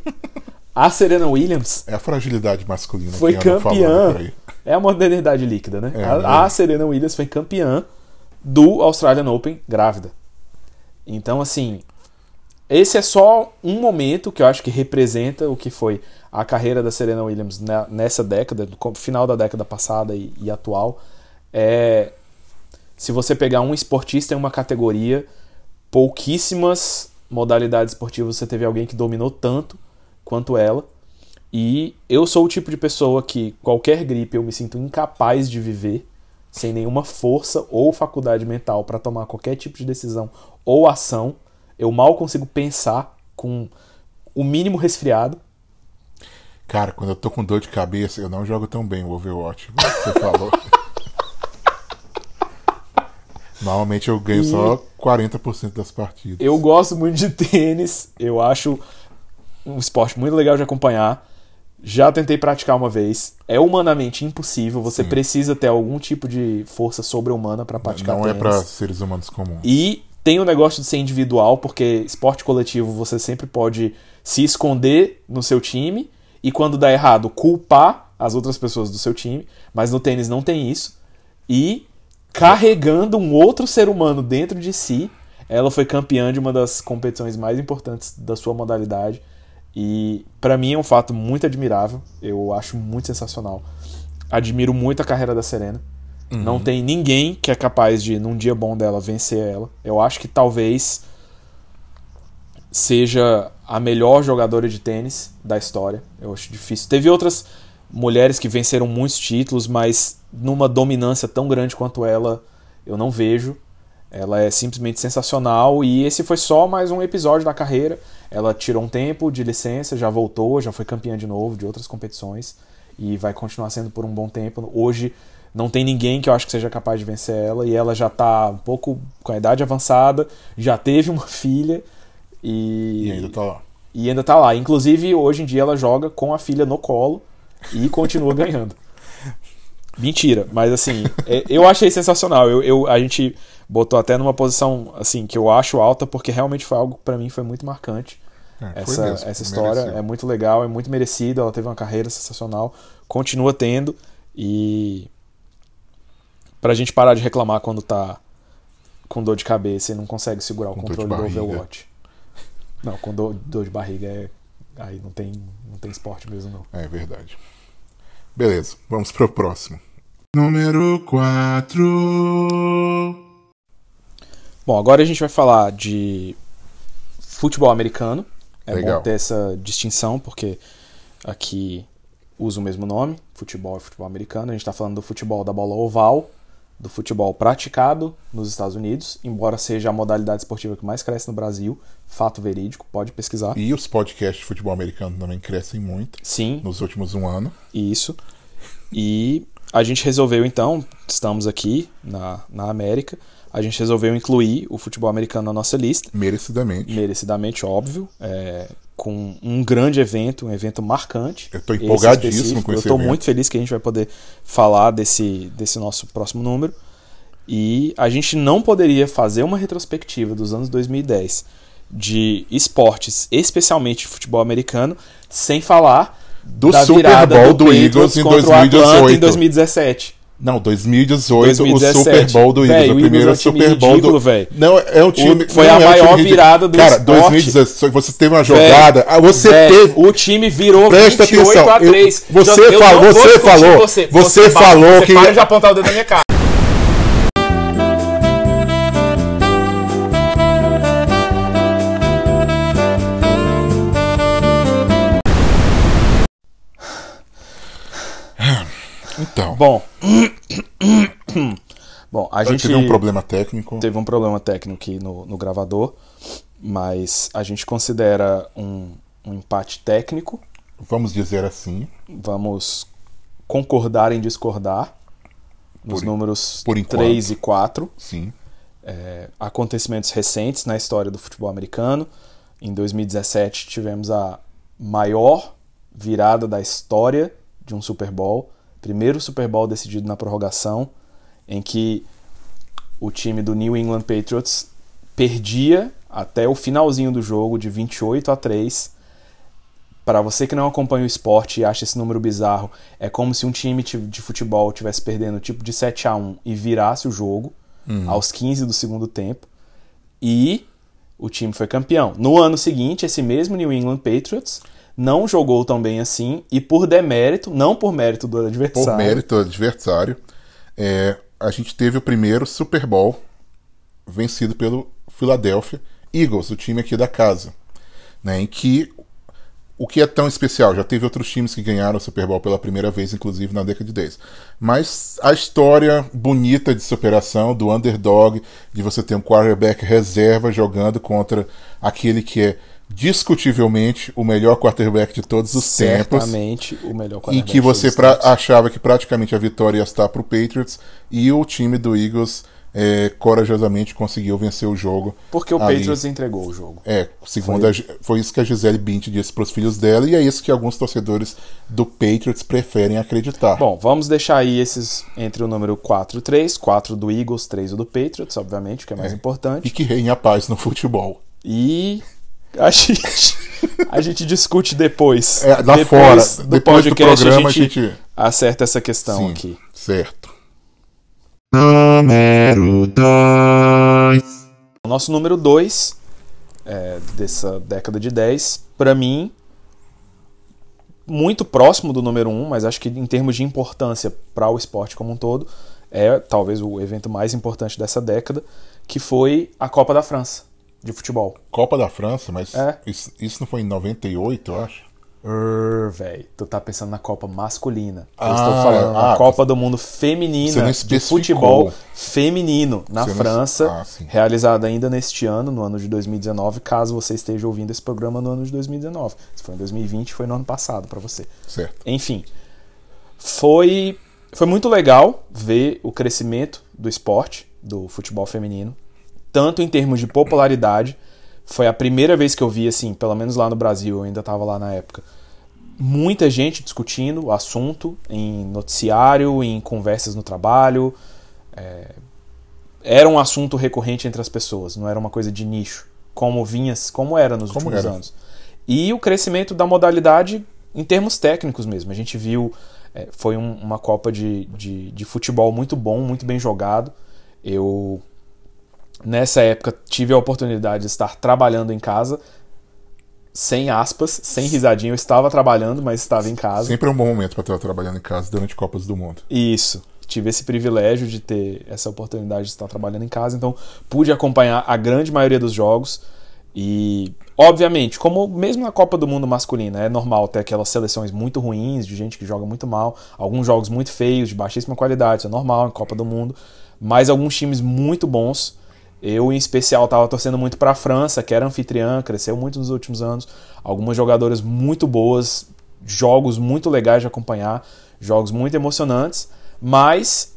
A Serena Williams É a fragilidade masculina foi campeã. É a modernidade líquida, né? É, a, né? a Serena Williams foi campeã do Australian Open grávida. Então, assim, esse é só um momento que eu acho que representa o que foi a carreira da Serena Williams na- nessa década, no final da década passada e, e atual. É, se você pegar um esportista em uma categoria, pouquíssimas modalidades esportivas você teve alguém que dominou tanto quanto ela. E eu sou o tipo de pessoa que qualquer gripe eu me sinto incapaz de viver sem nenhuma força ou faculdade mental para tomar qualquer tipo de decisão ou ação. Eu mal consigo pensar com o mínimo resfriado. Cara, quando eu tô com dor de cabeça, eu não jogo tão bem o Overwatch. [laughs] Você falou. Normalmente eu ganho só 40% das partidas. Eu gosto muito de tênis, eu acho um esporte muito legal de acompanhar. Já tentei praticar uma vez. É humanamente impossível. Você precisa ter algum tipo de força sobre-humana para praticar Não é tênis. pra seres humanos comuns. E tem o negócio de ser individual, porque esporte coletivo você sempre pode se esconder no seu time e quando dá errado, culpar as outras pessoas do seu time, mas no tênis não tem isso. E carregando um outro ser humano dentro de si, ela foi campeã de uma das competições mais importantes da sua modalidade. E pra mim é um fato muito admirável, eu acho muito sensacional. Admiro muito a carreira da Serena. Não tem ninguém que é capaz de, num dia bom dela, vencer ela. Eu acho que talvez seja a melhor jogadora de tênis da história. Eu acho difícil. Teve outras mulheres que venceram muitos títulos, mas numa dominância tão grande quanto ela, eu não vejo. Ela é simplesmente sensacional e esse foi só mais um episódio da carreira. Ela tirou um tempo de licença, já voltou, já foi campeã de novo de outras competições e vai continuar sendo por um bom tempo. Hoje não tem ninguém que eu acho que seja capaz de vencer ela e ela já tá um pouco com a idade avançada, já teve uma [laughs] filha e, E ainda tá lá. e ainda tá lá. Inclusive, hoje em dia ela joga com a filha no colo e continua ganhando. Mentira, mas assim, é- eu achei sensacional. Eu, eu- a gente botou até numa posição assim que eu acho alta porque realmente foi algo que pra mim foi muito marcante. É, essa, mesmo, essa história mereceu. é muito legal, é muito merecida. Ela teve uma carreira sensacional, continua tendo e pra gente parar de reclamar quando tá com dor de cabeça e não consegue segurar o Com controle do. Overwatch. Não, com dor, dor de barriga é aí não tem não tem esporte mesmo não. É verdade. Beleza, vamos pro próximo. Número 4. Bom, agora a gente vai falar de futebol americano. É Legal. bom ter essa distinção, porque aqui usa o mesmo nome, futebol e futebol americano. A gente está falando do futebol da bola oval, do futebol praticado nos Estados Unidos, embora seja a modalidade esportiva que mais cresce no Brasil, fato verídico, pode pesquisar. E os podcasts de futebol americano também crescem muito Sim, nos últimos um ano. Isso. E a gente resolveu então, estamos aqui na, na América, a gente resolveu incluir o futebol americano na nossa lista. Merecidamente. merecidamente óbvio, é, com um grande evento, um evento marcante. Eu esse empolgadíssimo com esse Eu evento. muito feliz que a gente vai poder falar desse, desse nosso próximo número. E a gente não poderia fazer uma retrospectiva dos anos 2010 de esportes, especialmente de futebol americano, sem falar Do Super Bowl do Patriots Eagles em contra o Atlanta 2018. em 2017. Não, 2018, 2017. o Super Bowl do Eagles. Véi, o o primeiro é um Super Bowl ridículo, do. véi. Não, é um time. foi não a é um maior ridículo. virada do Cara, esporte. 2018, você teve uma jogada. ah, você teve. O time virou Presta 28 atenção, a eu- 3. você Eu não falou- você falou- Você, você para- falou você que- Para de apontar o dedo na minha cara. Bom. [coughs] Bom, a gente gente teve um problema técnico. teve um problema técnico aqui no, no gravador, mas a gente considera um, um empate técnico. Vamos dizer assim. Vamos concordar em discordar nos Por- números por enquanto. 3 e 4. Sim. é, acontecimentos recentes na história do futebol americano. Em 2017 tivemos a maior virada da história de um Super Bowl, primeiro Super Bowl decidido na prorrogação, em que o time do New England Patriots perdia até o finalzinho do jogo de 28 a 3. Para você que não acompanha o esporte e acha esse número bizarro, é como se um time ti- de futebol tivesse perdendo tipo de 7 a 1 e virasse o jogo aos 15 do segundo tempo. E o time foi campeão. No ano seguinte, esse mesmo New England Patriots não jogou tão bem assim e por demérito, não por mérito do Por adversário. mérito do adversário, é, a gente teve o primeiro Super Bowl vencido pelo Philadelphia Eagles, o time aqui da casa. Né, em que o que é tão especial? Já teve outros times que ganharam o Super Bowl pela primeira vez, inclusive na década de 10. Mas a história bonita de superação do underdog, de você ter um quarterback reserva jogando contra aquele que é discutivelmente o melhor quarterback de todos os tempos Certamente o melhor quarterback que você pra- achava que praticamente a vitória ia estar para o Patriots e o time do Eagles é, corajosamente conseguiu vencer o jogo. Porque o ali. Patriots entregou o jogo. É, segundo a Gi- foi isso que a Gisele Bint disse para os filhos dela e é isso que alguns torcedores do Patriots preferem acreditar. Bom, vamos deixar aí esses entre o número 4 e 3. 4 do Eagles, 3 o do Patriots, obviamente, que é mais e importante. que reine a paz no futebol. E [laughs] a gente, a gente discute depois. É, lá depois fora, do depois do podcast, programa, a gente, a gente- acerta essa questão Sim, aqui. certo. Número 2. O nosso número 2 dessa década de 10, pra mim, muito próximo do número 1, um, mas acho que em termos de importância para o esporte como um todo, é talvez o evento mais importante dessa década, que foi a Copa da França de futebol. Copa da França, mas É. isso, isso não foi em 98, eu acho? Err, véi, tu tá pensando na Copa masculina. Eu Ah, estou falando na ah, Copa do Mundo feminina não de futebol feminino na Você não- França, Ah, sim. realizada ainda neste ano, no ano de 2019, caso você esteja ouvindo esse programa no ano de 2019. Se foi em 2020, foi no ano passado pra você. Certo. Enfim, foi foi muito legal ver o crescimento do esporte, do futebol feminino, tanto em termos de popularidade. Foi a primeira vez que eu vi, assim, pelo menos lá no Brasil, eu ainda estava lá na época, muita gente discutindo o assunto em noticiário, em conversas no trabalho. É, Era um assunto recorrente entre as pessoas, não era uma coisa de nicho, como vinha, como era nos Como últimos era. anos. E o crescimento da modalidade em termos técnicos mesmo. A gente viu, é, foi um- uma Copa de, de, de futebol muito bom, muito bem jogado. Eu, nessa época, tive a oportunidade de estar trabalhando em casa, sem aspas, sem risadinha. Eu estava trabalhando, mas estava em casa. Sempre é um bom momento para estar trabalhando em casa durante Copas do Mundo. Isso. Tive esse privilégio de ter essa oportunidade de estar trabalhando em casa, então pude acompanhar a grande maioria dos jogos. E, obviamente, como mesmo na Copa do Mundo masculina, é normal ter aquelas seleções muito ruins, de gente que joga muito mal, alguns jogos muito feios, de baixíssima qualidade, isso é normal em Copa do Mundo, mas alguns times muito bons. Eu, em especial, estava torcendo muito para a França, que era anfitriã, cresceu muito nos últimos anos. Algumas jogadoras muito boas, jogos muito legais de acompanhar, jogos muito emocionantes, mas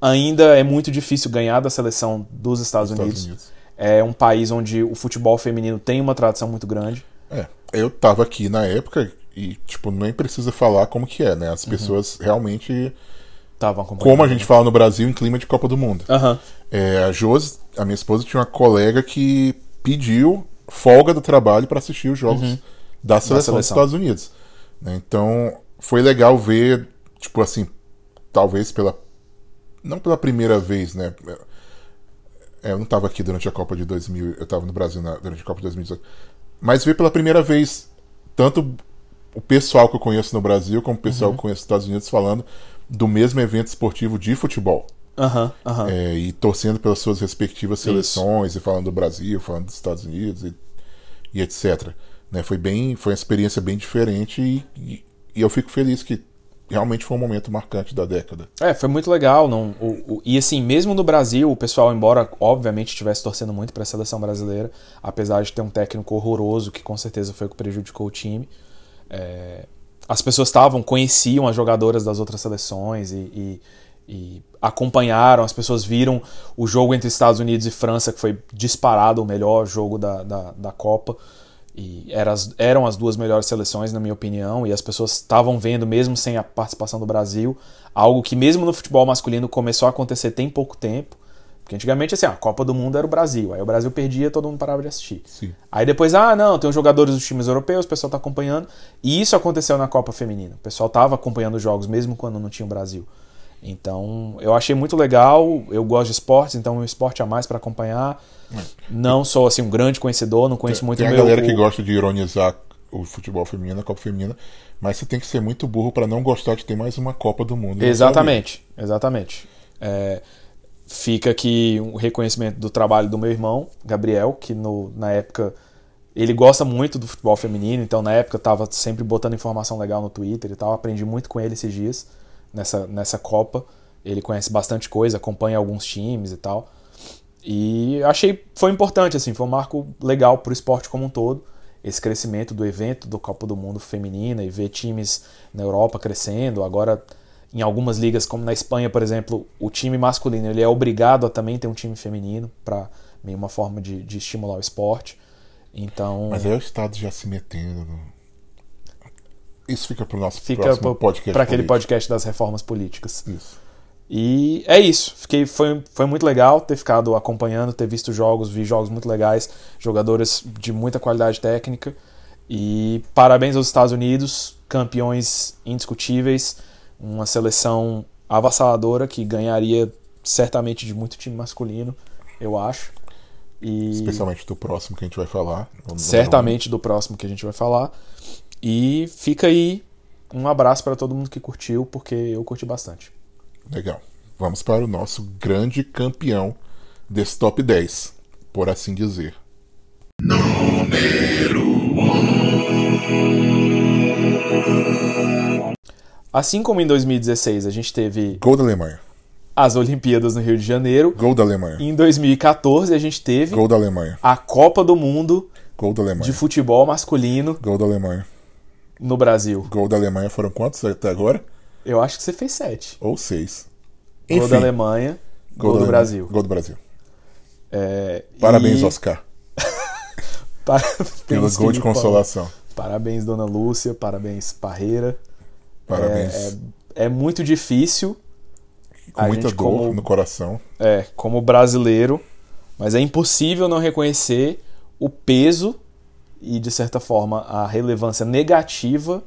ainda é muito difícil ganhar da seleção dos Estados, Estados Unidos. Unidos. É um país onde o futebol feminino tem uma tradição muito grande. É, eu tava aqui na época e, tipo, nem precisa falar como que é, né? Uhum. As pessoas realmente. Estavam acompanhando. Como a gente fala no Brasil, em clima de Copa do Mundo. Aham. É, a Josi, a minha esposa, tinha uma colega que pediu folga do trabalho para assistir os jogos da seleção, dos seleção. Estados Unidos. né? Então, foi legal ver, tipo assim, talvez pela. Não pela primeira vez, né? É, eu não estava aqui durante a Copa de 2000, eu estava no Brasil na- durante a Copa de 2018. Mas ver pela primeira vez tanto o pessoal que eu conheço no Brasil como o pessoal que eu conheço nos Estados Unidos falando do mesmo evento esportivo de futebol. Aham, aham. É, e torcendo pelas suas respectivas seleções, e falando do Brasil, falando dos Estados Unidos e, e etc. Né, foi bem, foi uma experiência bem diferente e, e- e eu fico feliz que realmente foi um momento marcante da década. É, foi muito legal. Não, o- o- e assim, mesmo no Brasil, o pessoal, embora obviamente estivesse torcendo muito para a seleção brasileira, apesar de ter um técnico horroroso, que com certeza foi o que prejudicou o time, é, as pessoas estavam, conheciam as jogadoras das outras seleções e, e- e acompanharam, as pessoas viram o jogo entre Estados Unidos e França, que foi disparado o melhor jogo da, da, da Copa. E era as- eram as duas melhores seleções, na minha opinião, e as pessoas estavam vendo, mesmo sem a participação do Brasil, algo que, mesmo no futebol masculino, começou a acontecer tem pouco tempo. Porque antigamente, assim, a Copa do Mundo era o Brasil. Aí o Brasil perdia, todo mundo parava de assistir. Sim. Aí depois, ah, não, tem os jogadores dos times europeus, o pessoal tá acompanhando. E isso aconteceu na Copa Feminina. O pessoal tava acompanhando os jogos, mesmo quando não tinha o Brasil. Então, eu achei muito legal. Eu gosto de esportes, então é um esporte a mais para acompanhar. Não sou, assim, um grande conhecedor, não conheço muito Tem o a meu... galera que gosta de ironizar o futebol feminino, a Copa Feminina, mas você tem que ser muito burro para não gostar de ter mais uma Copa do Mundo. Exatamente, exatamente. É, fica aqui o reconhecimento do trabalho do meu irmão, Gabriel, que no, na época ele gosta muito do futebol feminino, então na época tava sempre botando informação legal no Twitter e tal. Aprendi muito com ele esses dias nessa, nessa Copa. Ele conhece bastante coisa, acompanha alguns times e tal. E achei foi importante assim, foi um marco legal pro esporte como um todo. Esse crescimento do evento do Copa do Mundo feminina e ver times na Europa crescendo, agora em algumas ligas, como na Espanha, por exemplo, o time masculino ele é obrigado a também ter um time feminino para meio uma forma de, de estimular o esporte. Então Mas aí é o Estado já se metendo. no- Isso fica pro nosso fica próximo podcast. para aquele podcast das reformas políticas. Isso. E é isso. Fiquei, foi, foi muito legal ter ficado acompanhando, ter visto jogos, vi jogos muito legais, jogadores de muita qualidade técnica. E parabéns aos Estados Unidos, campeões indiscutíveis, uma seleção avassaladora que ganharia certamente de muito time masculino, eu acho. E Especialmente do próximo que a gente vai falar. número certamente do próximo que a gente vai falar. E fica aí um abraço para todo mundo que curtiu, porque eu curti bastante. Legal. Vamos para o nosso grande campeão desse top 10, por assim dizer. Assim como em 2016 a gente teve Gol da Alemanha. as Olimpíadas no Rio de Janeiro, Gol da Alemanha. em 2014 a gente teve Gol da Alemanha. a Copa do Mundo Gol da Alemanha. de futebol masculino Gol da Alemanha. no Brasil. Gol da Alemanha foram quantos até agora? Eu acho que você fez sete. Ou seis. Gol Enfim, da Alemanha, gol, da do Alemanha. Brasil. Gol do Brasil. É, Parabéns, e- Oscar, [laughs] Parabéns, pelo gol de consolação. Parabéns, Dona Lúcia. Parabéns, Parreira. Parabéns. É, é, é muito difícil Com a muita gente, dor como- no coração. É, como brasileiro, mas é impossível não reconhecer o peso e, de certa forma, a relevância negativa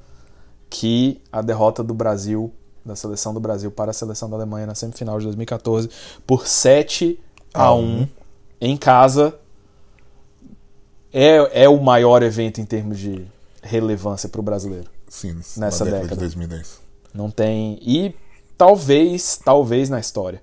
que a derrota do Brasil, da seleção do Brasil para a seleção da Alemanha na semifinal de 2014, por 7 a A 1 em casa, é, é o maior evento em termos de relevância para o brasileiro. Sim, Nessa década, década. de 2010. Não tem. E talvez, talvez na história.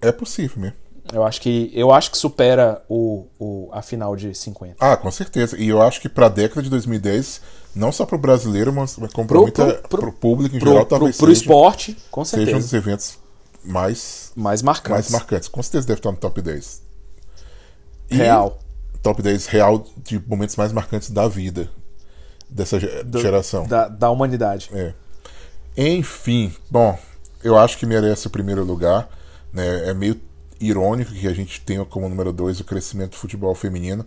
É possível mesmo. Eu acho que, eu acho que supera o, o, a final de 50. Ah, com certeza. E eu acho que pra década de 2010, não só pro brasileiro, mas como pro- pro público em Pro, geral, talvez pro seja, esporte, com seja um certeza. dos eventos mais, mais mais marcantes. marcantes. Com certeza deve estar no top 10. E Real. Top 10 real de momentos mais marcantes da vida dessa ge- geração. Da, da humanidade. É. Enfim, bom, eu acho que merece o primeiro lugar. Né? É meio irônico que a gente tenha como número 2 o crescimento do futebol feminino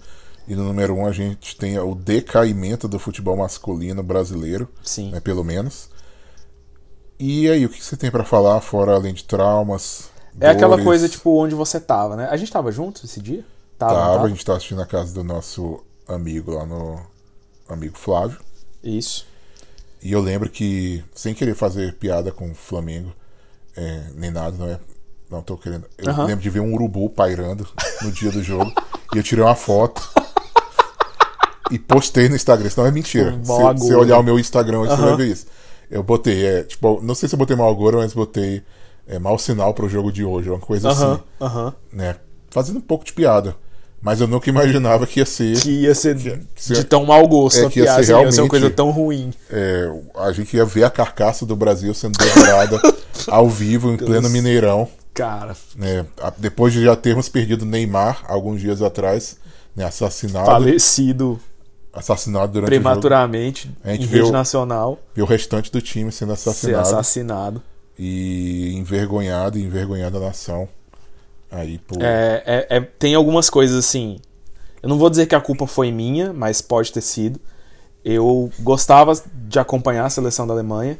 e no número 1 um a gente tenha o decaimento do futebol masculino brasileiro, Sim. né, pelo menos. E aí, o que você tem pra falar, fora além de traumas? É aquela dores? coisa, tipo, onde você tava, né? A gente tava junto esse dia? Tava, Tava, tava? a gente tá assistindo a casa do nosso amigo lá no. Amigo Flávio. Isso. E eu lembro que, sem querer fazer piada com o Flamengo, é, nem nada, não é. Não tô querendo. Eu Aham. lembro de ver um urubu pairando no dia do jogo. [laughs] e eu tirei uma foto. e postei no Instagram. Isso não é mentira. Um Se você olhar o meu Instagram, hoje, você vai ver isso. Eu botei, é, tipo, não sei se eu botei mau agouro, mas botei é, mau sinal pro jogo de hoje, uma coisa Aham, assim. Né? Fazendo um pouco de piada. Mas eu nunca imaginava que ia ser. Que ia ser se- de tão mau gosto é a que ia ser assim, ia ser uma realmente- coisa tão ruim. É, a gente ia ver a carcaça do Brasil sendo devorada [laughs] ao vivo em pleno Mineirão. Cara? A- depois de já termos perdido Neymar alguns dias atrás, né? assassinado, falecido assassinado durante o jogo, prematuramente A gente em rede o- nacional, e o restante do time sendo ser assassinado assassinado. e envergonhado, e envergonhado a nação. Aí, pô, É, é- é- tem algumas coisas assim. Eu não vou dizer que a culpa foi minha, mas pode ter sido. Eu gostava de acompanhar a seleção da Alemanha.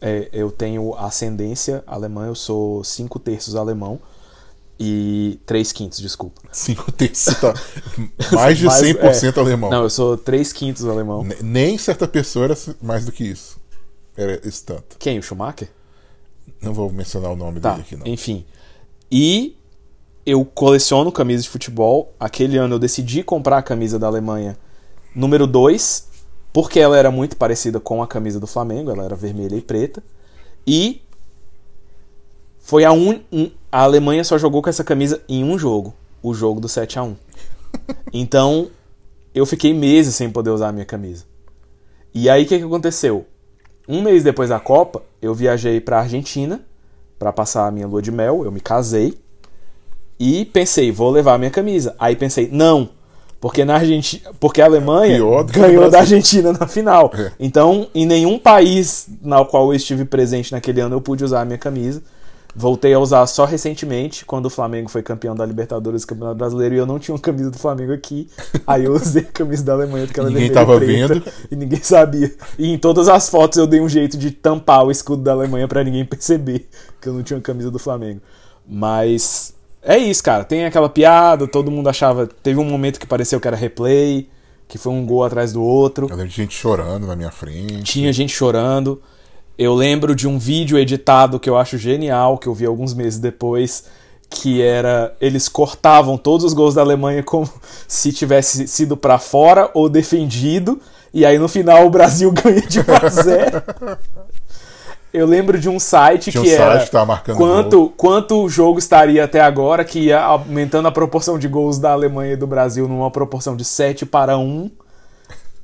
É, eu tenho ascendência alemã, eu sou cinco terços alemão e três quintos, desculpa. [laughs] cinco terços tá mais de [laughs] Mas, 100% alemão. Não, eu sou três quintos alemão. Ne- Nem certa pessoa era mais do que isso. Era esse tanto. Quem? O Schumacher? Não vou mencionar o nome Tá, dele aqui, não. enfim. E eu coleciono camisas de futebol. Aquele ano eu decidi comprar a camisa da Alemanha número 2, porque ela era muito parecida com a camisa do Flamengo, ela era vermelha e preta. E foi a un... a Alemanha só jogou com essa camisa em um jogo, o jogo do 7 a 1. [laughs] Então, eu fiquei meses sem poder usar a minha camisa. E aí o que, que aconteceu? Um mês depois da Copa, eu viajei pra Argentina para passar a minha lua de mel, eu me casei e pensei, vou levar a minha camisa. Aí pensei, não, Porque na Argentina, porque a Alemanha ganhou da Argentina na final. É. Então, em nenhum país na qual eu estive presente naquele ano eu pude usar a minha camisa. Voltei a usar só recentemente, quando o Flamengo foi campeão da Libertadores e Campeonato Brasileiro, e eu não tinha uma camisa do Flamengo aqui. [laughs] Aí eu usei a camisa da Alemanha, porque ela Ninguém tava preta, vendo. E ninguém sabia. E em todas as fotos eu dei um jeito de tampar o escudo da Alemanha pra ninguém perceber que eu não tinha uma camisa do Flamengo. Mas é isso, cara. Tem aquela piada, todo mundo achava. Teve um momento que pareceu que era replay, que foi um gol atrás do outro. Eu lembro de gente chorando na minha frente. Tinha gente chorando. Eu lembro de um vídeo editado que eu acho genial, que eu vi alguns meses depois, que era eles cortavam todos os gols da Alemanha como [laughs] se tivesse sido pra fora ou defendido, e aí no final o Brasil [laughs] ganha de 1 a 0. [laughs] Eu lembro de um site Tinha um que site era que tava marcando quanto, quanto o jogo estaria até agora, que ia aumentando a proporção de gols da Alemanha e do Brasil numa proporção de 7 para 1.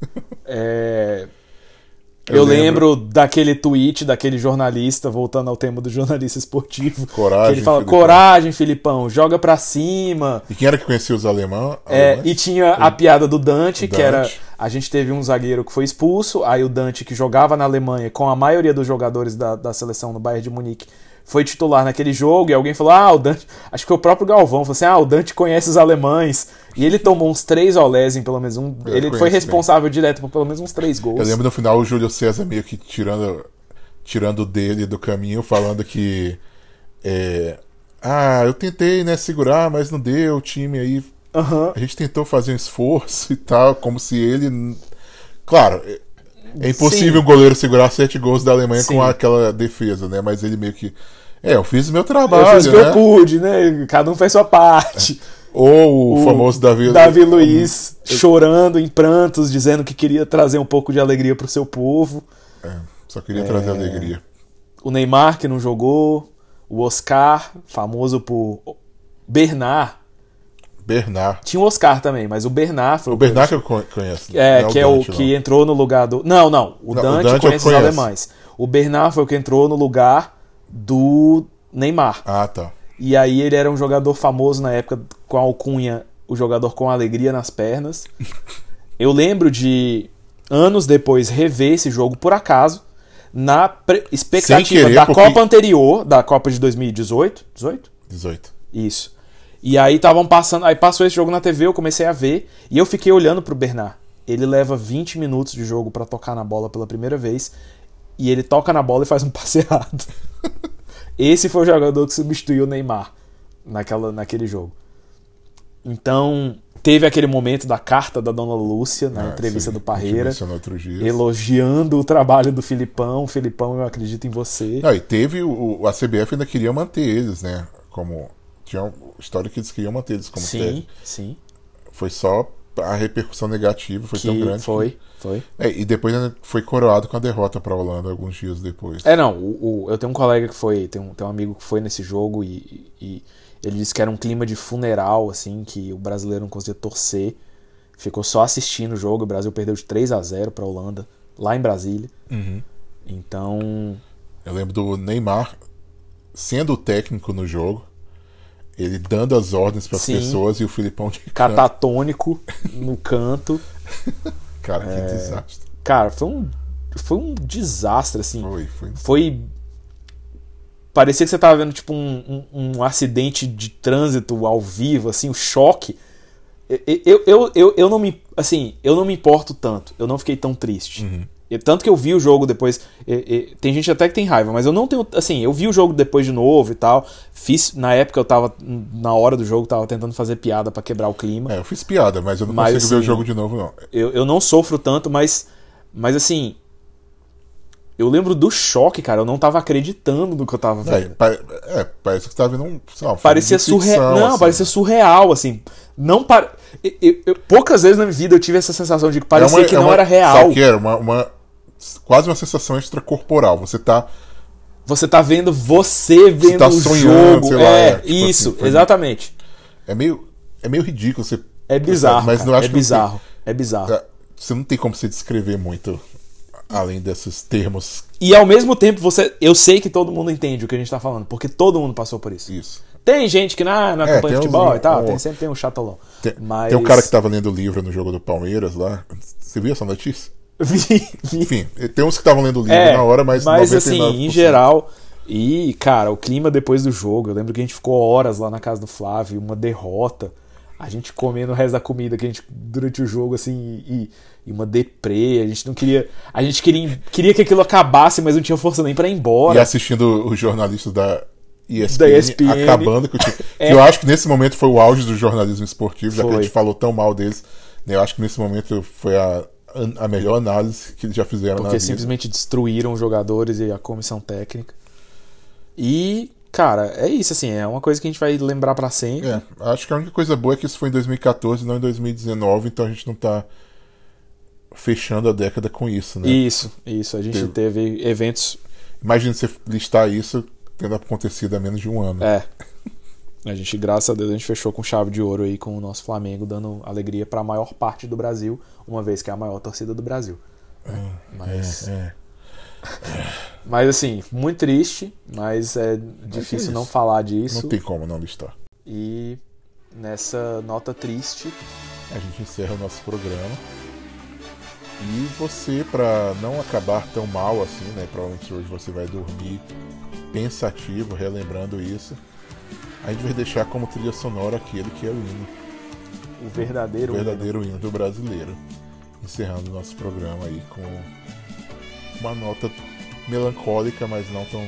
[laughs] É, Eu eu, lembro. lembro. daquele tweet daquele jornalista, voltando ao tema do jornalista esportivo. Coragem, que ele fala: Filipão." Coragem, Filipão, joga pra cima. E quem era que conhecia os? É, alemães? e tinha a piada do Dante, O que era. A gente teve um zagueiro que foi expulso, aí o Dante, que jogava na Alemanha com a maioria dos jogadores da, da seleção no Bayern de Munique, foi titular naquele jogo, e alguém falou: Ah, o Dante. Acho que foi o próprio Galvão, falou assim: Ah, o Dante conhece os alemães. E ele tomou uns três olés em pelo menos um. É, ele foi responsável direto por pelo menos uns três gols. Eu lembro no final o Júlio César meio que tirando, tirando dele do caminho, falando que. é, ah, eu tentei, né, segurar, mas não deu, o time aí. Aham. A gente tentou fazer um esforço e tal, como se ele. Claro, é- é impossível Sim. um goleiro segurar sete gols da Alemanha Sim. com aquela defesa, né? Mas ele meio que. É, eu fiz o meu trabalho, Eu fiz o que né? eu pude, né? Cada um fez sua parte. Ou o, O famoso Davi, Davi Luiz chorando em prantos, dizendo que queria trazer um pouco de alegria pro seu povo. É, só queria trazer alegria. O Neymar, que não jogou. O Oscar, famoso por. Bernard. Bernard. Tinha o Oscar também, mas o Bernard foi O Bernard que eu con- conheço. É, não que é o Dante, não. que entrou no lugar do. Não, não. O Não, o Dante, Dante eu conhece os alemães. O Bernard foi o que entrou no lugar do Neymar. Ah, tá. E aí ele era um jogador famoso na época com a alcunha, o jogador com alegria nas pernas. Eu lembro de anos depois rever esse jogo por acaso na pre- expectativa querer, da porque- Copa anterior, da Copa de 2018, 18? 18. Isso. E aí estavam passando, aí passou esse jogo na TV, eu comecei a ver e eu fiquei olhando pro Bernard. Ele leva 20 minutos de jogo pra tocar na bola pela primeira vez e ele toca na bola e faz um [laughs] passe errado. Esse foi o jogador que substituiu o Neymar naquela, naquele jogo. Então, teve aquele momento da carta da dona Lúcia na Ah, entrevista sim, do Parreira, elogiando o trabalho do Filipão. Filipão, eu acredito em você. Não, e teve o- a CBF ainda queria manter eles, né? Como tinha história que eles queriam manter eles como sim, técnico. sim. Foi só a repercussão negativa foi tão Que grande. foi, foi. que- É, e depois foi coroado com a derrota para a Holanda alguns dias depois. É, não, o, o- eu tenho um colega que foi, tem um, tem um amigo que foi nesse jogo e, e ele disse que era um clima de funeral, assim, que o brasileiro não conseguia torcer. Ficou só assistindo o jogo, o Brasil perdeu de 3 a 0 pra Holanda, lá em Brasília. Uhum. Então, Eu lembro do Neymar sendo o técnico no jogo, ele dando as ordens para as pessoas e o Filipão de catatônico no canto. [laughs] Cara, É. que desastre. Cara, foi um, foi um desastre, assim. Foi, foi. Foi. Parecia que você tava vendo, tipo, um, um, um acidente de trânsito ao vivo, assim, o choque. Eu, eu, eu, eu, eu não me. Assim, eu não me importo tanto. Eu não fiquei tão triste. E tanto que eu vi o jogo depois. e- e- tem gente até que tem raiva, mas eu não tenho. Assim, eu vi o jogo depois de novo e tal. Fiz. Na época eu tava. Na hora do jogo, tava tentando fazer piada pra quebrar o clima. É, eu fiz piada, mas eu não Mas, consigo ver o assim, jogo de novo, não. Eu, eu não sofro tanto, mas. Mas assim. Eu lembro do choque, cara. Eu não tava acreditando no que eu tava É, vendo. pa- é, parece que você tá vendo um. lá, um Parecia surreal. Não, assim. parecia surreal, assim. Não para... eu- eu- eu- poucas vezes na minha vida eu tive essa sensação de que parecia É uma- que é não uma- era real. Sabe o que era? Uma, uma- quase uma sensação extracorporal. Você tá. Você tá vendo você vendo tá o sonhando, jogo. sei lá, é, é, tipo isso, assim, foi- exatamente. É meio, é meio ridículo. Você, É bizarro, Mas não acho é bizarro. É bizarro. tem- você não tem como você descrever muito além desses termos. E ao mesmo tempo, você, eu sei que todo mundo entende o que a gente tá falando, porque todo mundo passou por isso. Isso. Tem gente que na, na É, campanha de futebol uns- e tal, um- tem, sempre tem um chatolão. Tem, Mas... tem um cara que tava lendo o livro no jogo do Palmeiras lá. Você viu essa notícia? [laughs] Vi, vi. Enfim, tem uns que estavam lendo o livro É, na hora, mas, mas assim, 99%. em geral. E, cara, o clima depois do jogo. Eu lembro que a gente ficou horas lá na casa do Flávio, uma derrota. A gente comendo o resto da comida que a gente durante o jogo, assim, e, e uma deprê. A gente não queria. A gente queria, queria que aquilo acabasse, mas não tinha força nem pra ir E embora. assistindo os jornalistas da ESPN, Da ESPN. acabando com o time. [laughs] É. Que eu acho que nesse momento foi o auge do jornalismo esportivo, já que a gente falou tão mal deles. né, Eu acho que nesse momento foi a, a melhor análise que eles já fizeram na Porque vida. simplesmente destruíram os jogadores e a comissão técnica. E, cara, é isso, assim, é uma coisa que a gente vai lembrar pra sempre. É, acho que a única coisa boa é que isso foi em 2014, não em 2019, então a gente não tá fechando a década com isso, né? Isso, isso. A gente Teve. teve eventos. Imagina você listar isso tendo acontecido há menos de um ano. É. A gente, graças a Deus, a gente fechou com chave de ouro aí com o nosso Flamengo, dando alegria pra maior parte do Brasil, uma vez que é a maior torcida do Brasil. Mas, É, mas assim, muito triste, mas é difícil isso. não falar disso. não tem como não listar. E nessa nota triste, A gente encerra o nosso programa. E você, pra não acabar tão mal assim, né? Provavelmente hoje você vai dormir pensativo, relembrando isso. A gente vai deixar como trilha sonora aquele que é o hino, o verdadeiro. o verdadeiro hino do brasileiro. Encerrando o nosso programa aí com uma nota melancólica, mas não tão.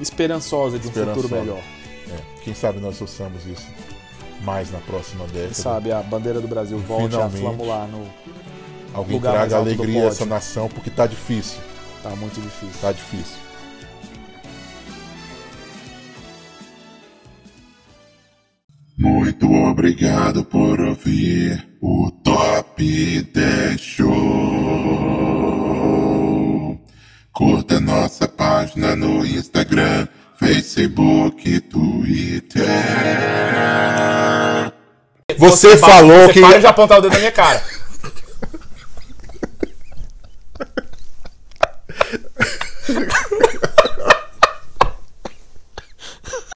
esperançosa de um Esperançosa. futuro melhor. é, quem sabe nós ouçamos isso mais na próxima década. Quem sabe a bandeira do Brasil volte Finalmente. a flamular no. Alguém lugar traga alegria a essa nação, porque tá difícil. Tá muito difícil. Tá difícil. Muito obrigado por ouvir o Top 10 Show. Curta nossa página no Instagram, Facebook, Twitter. Você, falou que. para de apontar o dedo na minha cara. [laughs]